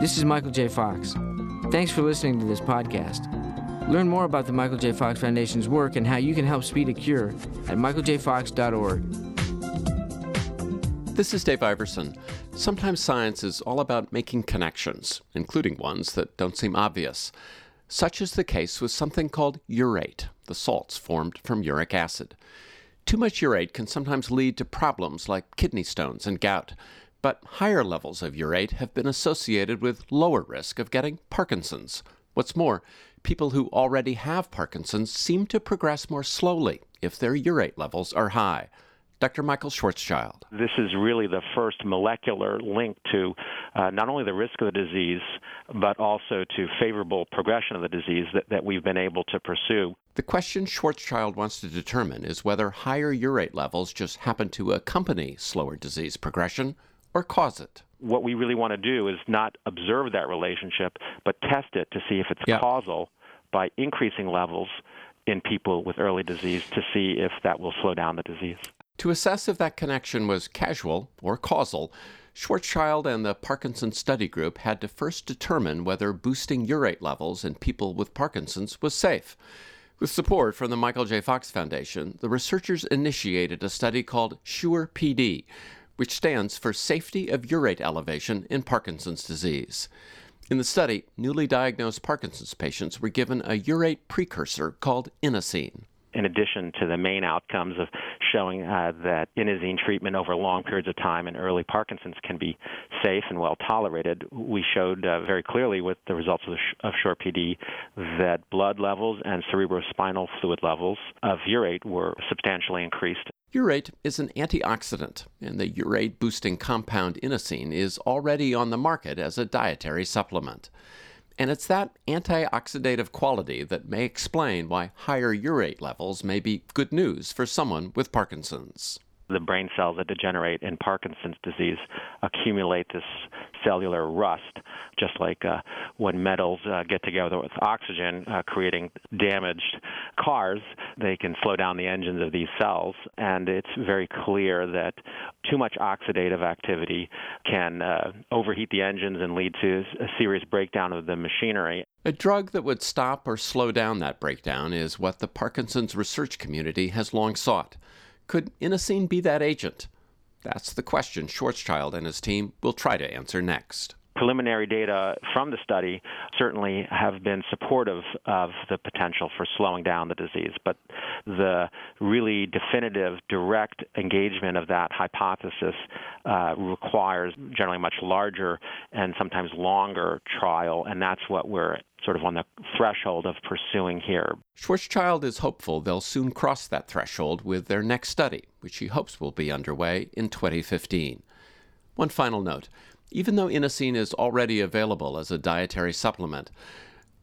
This is Michael J. Fox. Thanks for listening to this podcast. Learn more about the Michael J. Fox Foundation's work and how you can help speed a cure at michaeljfox.org. This is Dave Iverson. Sometimes science is all about making connections, including ones that don't seem obvious. Such is the case with something called urate, the salts formed from uric acid. Too much urate can sometimes lead to problems like kidney stones and gout, but higher levels of urate have been associated with lower risk of getting Parkinson's. What's more, people who already have Parkinson's seem to progress more slowly if their urate levels are high. Dr. Michael Schwarzschild. This is really the first molecular link to uh, not only the risk of the disease, but also to favorable progression of the disease that, that we've been able to pursue. The question Schwarzschild wants to determine is whether higher urate levels just happen to accompany slower disease progression or cause it. What we really want to do is not observe that relationship, but test it to see if it's causal by increasing levels in people with early disease to see if that will slow down the disease. To assess if that connection was casual or causal, Schwarzschild and the Parkinson Study Group had to first determine whether boosting urate levels in people with Parkinson's was safe. With support from the Michael J. Fox Foundation, the researchers initiated a study called SURE PD, which stands for Safety of Urate Elevation in Parkinson's Disease. In the study, newly diagnosed Parkinson's patients were given a urate precursor called inosine in addition to the main outcomes of showing uh, that inosine treatment over long periods of time in early Parkinson's can be safe and well tolerated, we showed uh, very clearly with the results of, sh- of PD that blood levels and cerebrospinal fluid levels of urate were substantially increased. Urate is an antioxidant, and the urate boosting compound inosine is already on the market as a dietary supplement. And it's that antioxidative quality that may explain why higher urate levels may be good news for someone with Parkinson's the brain cells that degenerate in Parkinson's disease accumulate this cellular rust, just like uh, when metals uh, get together with oxygen, uh, creating damaged cars, they can slow down the engines of these cells. And it's very clear that too much oxidative activity can uh, overheat the engines and lead to a serious breakdown of the machinery. A drug that would stop or slow down that breakdown is what the Parkinson's research community has long sought. Could inosine be that agent? That's the question Schwarzschild and his team will try to answer next preliminary data from the study certainly have been supportive of the potential for slowing down the disease. But the really definitive, direct engagement of that hypothesis uh, requires generally much larger and sometimes longer trial, and that's what we're sort of on the threshold of pursuing here. Schwarzschild is hopeful they'll soon cross that threshold with their next study, which he hopes will be underway in 2015. One final note even though inosine is already available as a dietary supplement.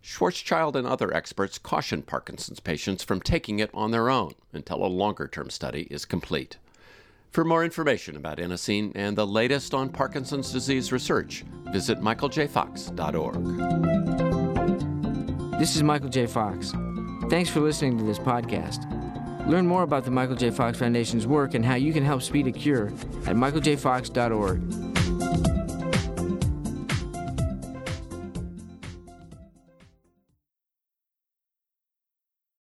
Schwarzschild and other experts caution Parkinson's patients from taking it on their own until a longer term study is complete. For more information about inosine and the latest on Parkinson's disease research, visit michaeljfox.org. This is Michael J. Fox. Thanks for listening to this podcast. Learn more about the Michael J. Fox Foundation's work and how you can help speed a cure at michaeljfox.org.